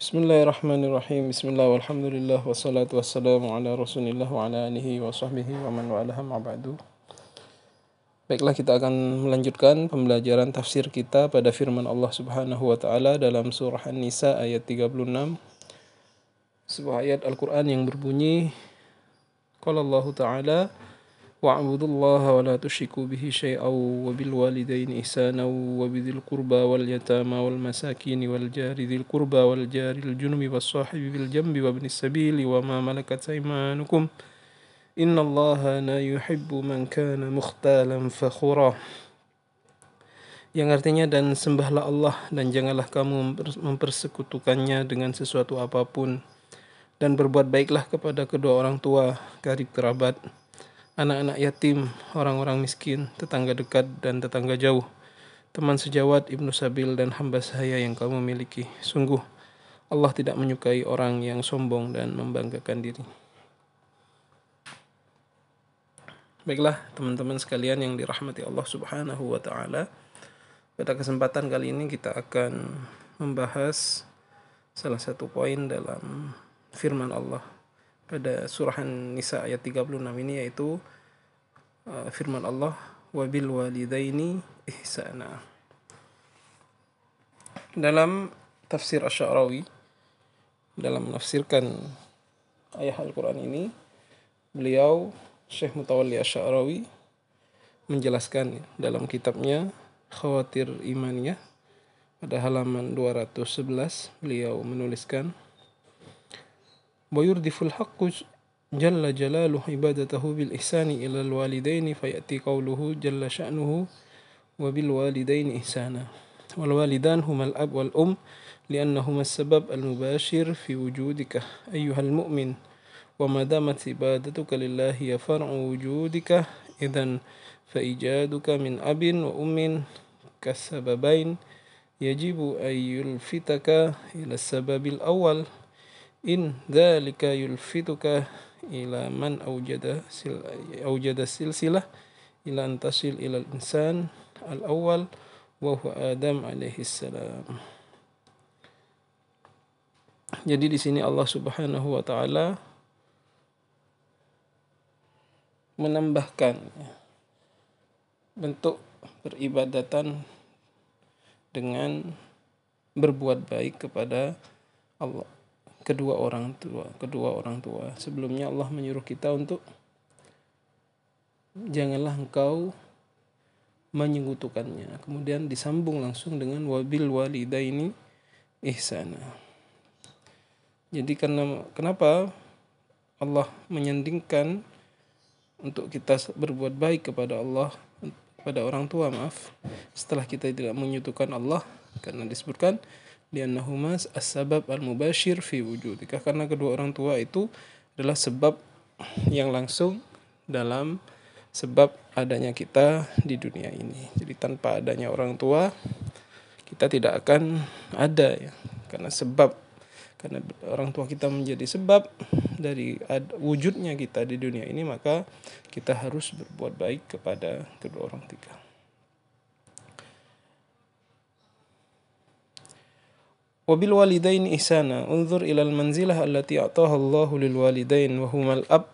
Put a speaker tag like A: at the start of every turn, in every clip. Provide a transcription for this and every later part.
A: Bismillahirrahmanirrahim. Bismillah walhamdulillah wassalatu wassalamu ala Rasulillah wa ala alihi wa sahbihi wa man walaha ma ba'du. Baiklah kita akan melanjutkan pembelajaran tafsir kita pada firman Allah Subhanahu wa taala dalam surah An-Nisa ayat 36. Sebuah ayat Al-Qur'an yang berbunyi Qala Allah taala واعبدوا الله ولا تشركوا به شيئا وبالوالدين إحسانا وبذي القربى واليتامى والمساكين والجار ذي القربى والجار الجنب والصاحب بالجنب وابن السبيل وما ملكت أيمانكم إن الله لا يحب من كان مختالا فخورا yang artinya dan sembahlah Allah dan janganlah kamu mempersekutukannya dengan sesuatu apapun dan berbuat baiklah kepada kedua orang tua, karib kerabat, anak-anak yatim, orang-orang miskin, tetangga dekat dan tetangga jauh, teman sejawat, ibnu sabil dan hamba sahaya yang kamu miliki. Sungguh, Allah tidak menyukai orang yang sombong dan membanggakan diri. Baiklah, teman-teman sekalian yang dirahmati Allah Subhanahu wa taala. Pada kesempatan kali ini kita akan membahas salah satu poin dalam firman Allah pada surah An-Nisa ayat 36 ini yaitu uh, firman Allah wabil walidaini ihsana. Dalam tafsir Asy-Sya'rawi dalam menafsirkan ayat Al-Qur'an ini beliau Syekh Mutawalli Asy-Sya'rawi menjelaskan dalam kitabnya Khawatir Imaniyah pada halaman 211 beliau menuliskan ويردف الحق جل جلاله عبادته بالإحسان إلى الوالدين فيأتي قوله جل شأنه وبالوالدين إحسانا. والوالدان هما الأب والأم لأنهما السبب المباشر في وجودك. أيها المؤمن وما دامت عبادتك لله هي فرع وجودك إذا فإيجادك من أب وأم كالسببين يجب أن يلفتك إلى السبب الأول. in dzalika yulfituka ila man aujada sil aujada silsilah ila antasil ila insan al awal wa huwa adam alaihi salam. Jadi di sini Allah Subhanahu wa taala menambahkan bentuk beribadatan dengan berbuat baik kepada Allah kedua orang tua, kedua orang tua. Sebelumnya Allah menyuruh kita untuk janganlah engkau menyekutukannya. Kemudian disambung langsung dengan wabil walidaini ihsana. Jadi karena kenapa Allah menyandingkan untuk kita berbuat baik kepada Allah pada orang tua maaf setelah kita tidak menyekutukan Allah karena disebutkan liannahuma as-sabab al-mubashir fi wujudika karena kedua orang tua itu adalah sebab yang langsung dalam sebab adanya kita di dunia ini. Jadi tanpa adanya orang tua kita tidak akan ada ya. Karena sebab karena orang tua kita menjadi sebab dari wujudnya kita di dunia ini maka kita harus berbuat baik kepada kedua orang tua. وبالوالدين إحسانا. انظر إلى المنزلة التي أعطاها الله للوالدين وهما الأب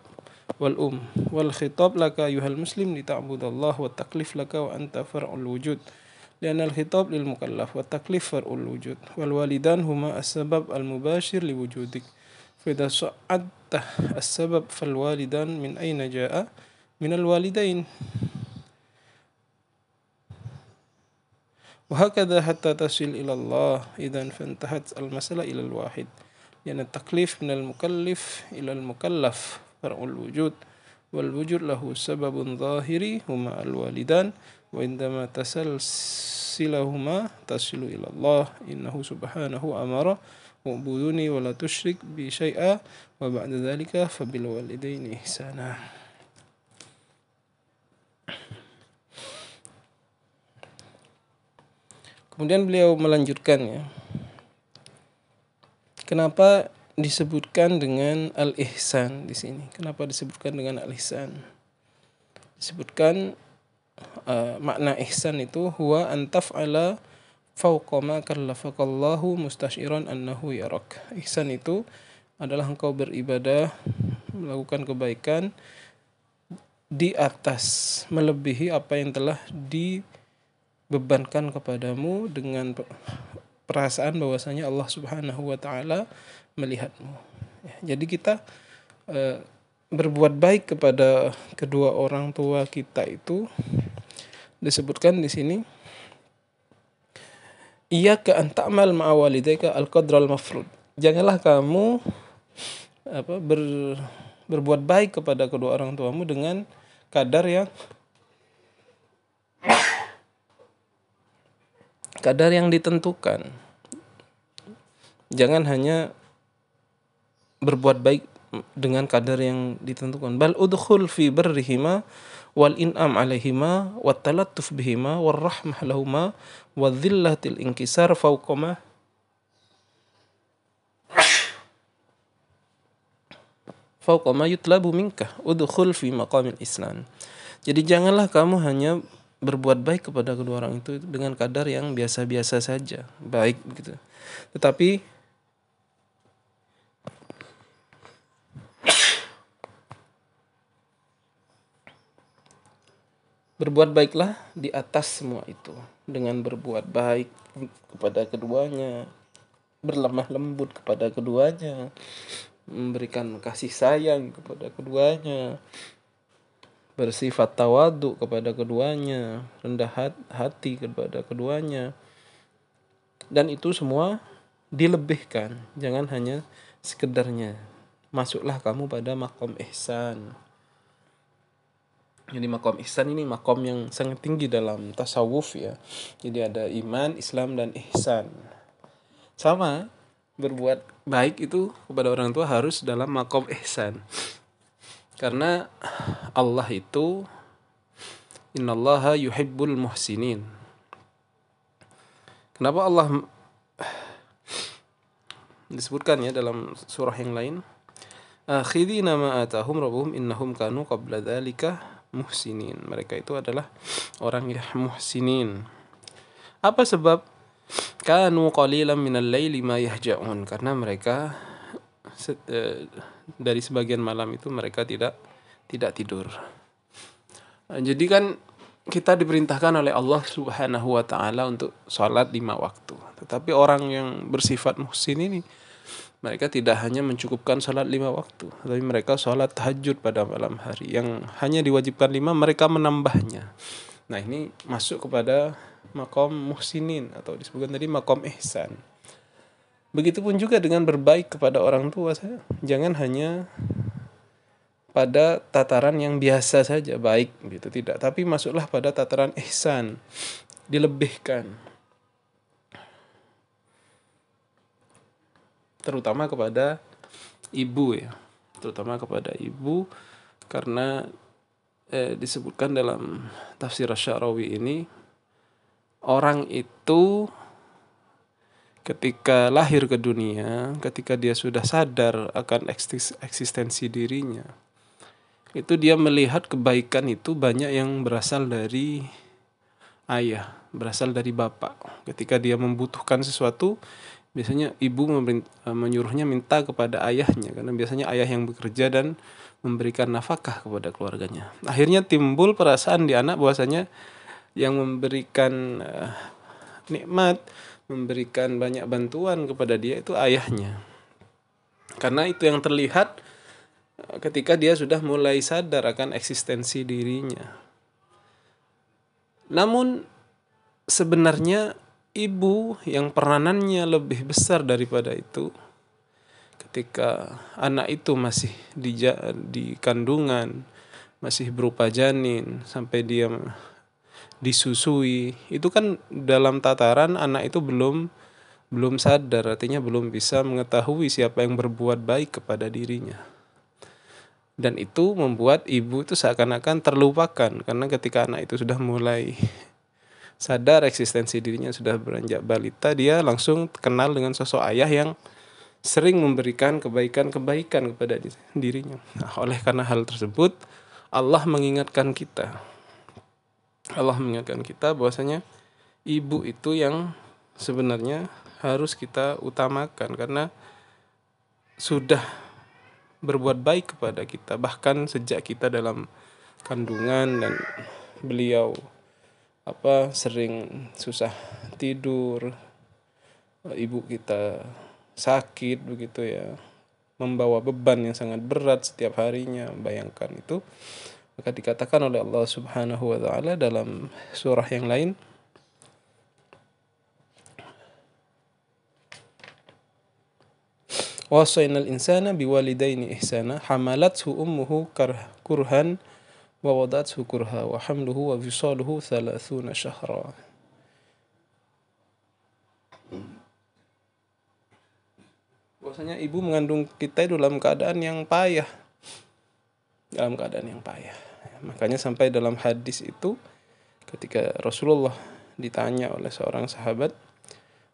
A: والأم. والخطاب لك أيها المسلم لتعبد الله والتكليف لك وأنت فرع الوجود. لأن الخطاب للمكلف والتكليف فرع الوجود. والوالدان هما السبب المباشر لوجودك. فإذا صعدت السبب فالوالدان من أين جاء؟ من الوالدين. وهكذا حتى تصل إلى الله. إذا فانتهت المسألة إلى الواحد. لأن التكليف من المكلف إلى المكلف فرع الوجود. والوجود له سبب ظاهري هما الوالدان. وعندما تسلسلهما تصل إلى الله. إنه سبحانه أمر اعبدوني ولا تشرك بي شيئا. وبعد ذلك فبالوالدين إحسانا. Kemudian beliau melanjutkan ya. Kenapa disebutkan dengan al-ihsan di sini? Kenapa disebutkan dengan al-ihsan? Disebutkan uh, makna ihsan itu huwa antaf ala fauqa ma kallafakallahu mustasyiran annahu yarak. Ihsan itu adalah engkau beribadah, melakukan kebaikan di atas melebihi apa yang telah dibebankan kepadamu dengan perasaan bahwasanya Allah Subhanahu wa taala melihatmu. Ya, jadi kita e, berbuat baik kepada kedua orang tua kita itu disebutkan di sini Iya ke antamal ma'awalidayka al-qadral mafrud. Janganlah kamu apa ber, berbuat baik kepada kedua orang tuamu dengan kadar yang kadar yang ditentukan. Jangan hanya berbuat baik dengan kadar yang ditentukan. Bal udkhul fi birrihima wal in'am alaihima wat talattuf bihima war rahmah lahuma wa dhillatil inkisar fauqama fauqama yutlabu minka udkhul fi maqamil islam jadi janganlah kamu hanya berbuat baik kepada kedua orang itu dengan kadar yang biasa-biasa saja baik gitu. Tetapi berbuat baiklah di atas semua itu dengan berbuat baik kepada keduanya berlemah lembut kepada keduanya memberikan kasih sayang kepada keduanya bersifat tawadu kepada keduanya rendah hati kepada keduanya dan itu semua dilebihkan jangan hanya sekedarnya masuklah kamu pada makom ihsan jadi makom ihsan ini makom yang sangat tinggi dalam tasawuf ya. Jadi ada iman, Islam dan ihsan. Sama berbuat baik itu kepada orang tua harus dalam makom ihsan. Karena Allah itu innallaha yuhibbul muhsinin. Kenapa Allah disebutkan ya dalam surah yang lain? Akhidina ma atahum rabbuhum innahum kanu qabla dzalika muhsinin. Mereka itu adalah orang yang muhsinin. Apa sebab? Kanu qalilan minal laili ma yahja'un. Karena mereka eh, dari sebagian malam itu mereka tidak tidak tidur. Jadi kan kita diperintahkan oleh Allah Subhanahu wa taala untuk sholat lima waktu. Tetapi orang yang bersifat muhsin ini mereka tidak hanya mencukupkan sholat lima waktu, tapi mereka sholat tahajud pada malam hari. Yang hanya diwajibkan lima, mereka menambahnya. Nah ini masuk kepada makom muhsinin atau disebutkan tadi makom ihsan. Begitupun juga dengan berbaik kepada orang tua saya. Jangan hanya pada tataran yang biasa saja baik gitu tidak, tapi masuklah pada tataran ihsan, dilebihkan. Terutama kepada ibu ya. Terutama kepada ibu karena eh, disebutkan dalam tafsir Syarawi ini orang itu ketika lahir ke dunia ketika dia sudah sadar akan eksistensi dirinya itu dia melihat kebaikan itu banyak yang berasal dari ayah berasal dari bapak ketika dia membutuhkan sesuatu biasanya ibu eh, menyuruhnya minta kepada ayahnya karena biasanya ayah yang bekerja dan memberikan nafkah kepada keluarganya. Akhirnya timbul perasaan di anak bahwasanya yang memberikan uh, nikmat, memberikan banyak bantuan kepada dia itu ayahnya. Karena itu yang terlihat uh, ketika dia sudah mulai sadar akan eksistensi dirinya. Namun sebenarnya ibu yang peranannya lebih besar daripada itu ketika anak itu masih di, di kandungan masih berupa janin sampai dia disusui itu kan dalam tataran anak itu belum belum sadar artinya belum bisa mengetahui siapa yang berbuat baik kepada dirinya dan itu membuat ibu itu seakan-akan terlupakan karena ketika anak itu sudah mulai sadar eksistensi dirinya sudah beranjak balita, dia langsung kenal dengan sosok ayah yang sering memberikan kebaikan-kebaikan kepada dirinya. Nah, oleh karena hal tersebut, Allah mengingatkan kita. Allah mengingatkan kita bahwasanya ibu itu yang sebenarnya harus kita utamakan karena sudah berbuat baik kepada kita bahkan sejak kita dalam kandungan dan beliau apa sering susah tidur ibu kita sakit begitu ya membawa beban yang sangat berat setiap harinya bayangkan itu maka dikatakan oleh Allah Subhanahu wa taala dalam surah yang lain wasainal insana biwalidaini ihsana hamalathu ummuhu kurhan wa wadathu kurha wa hamluhu wa fisaluhu thalathuna syahra bahwasanya ibu mengandung kita dalam keadaan yang payah dalam keadaan yang payah. Makanya sampai dalam hadis itu ketika Rasulullah ditanya oleh seorang sahabat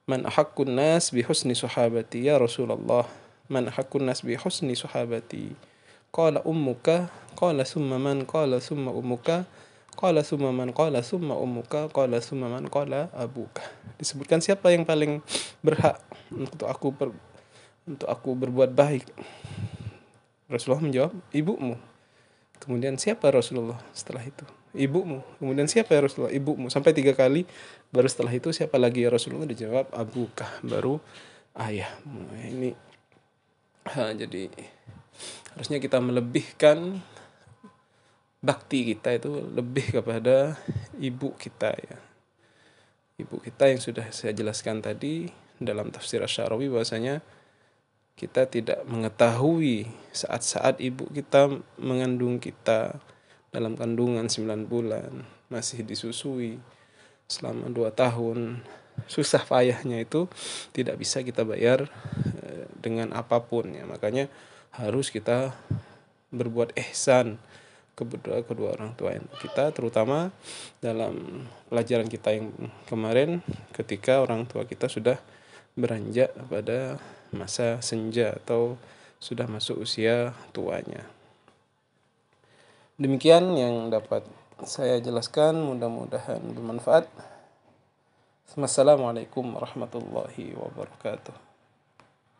A: man ahakkun nas bi husni sahabati ya Rasulullah? Man hakun nas bi husni sahabati? Qala ummuka qala summa man qala summa ummuka qala summa man qala summa ummuka qala summa man qala abuka. Disebutkan siapa yang paling berhak untuk aku ber, untuk aku berbuat baik? Rasulullah menjawab ibumu kemudian siapa Rasulullah setelah itu? Ibumu. Kemudian siapa ya Rasulullah? Ibumu. Sampai tiga kali baru setelah itu siapa lagi ya Rasulullah? Dijawab abukah baru ayahmu. Ini Ha, jadi harusnya kita melebihkan bakti kita itu lebih kepada ibu kita ya. Ibu kita yang sudah saya jelaskan tadi dalam tafsir Asyarawi bahwasanya kita tidak mengetahui saat-saat ibu kita mengandung kita dalam kandungan 9 bulan masih disusui selama 2 tahun. Susah payahnya itu tidak bisa kita bayar dengan apa pun ya. Makanya harus kita berbuat ihsan kepada kedua orang tua kita terutama dalam pelajaran kita yang kemarin ketika orang tua kita sudah beranjak pada masa senja atau sudah masuk usia tuanya. Demikian yang dapat saya jelaskan mudah-mudahan bermanfaat. Assalamualaikum warahmatullahi wabarakatuh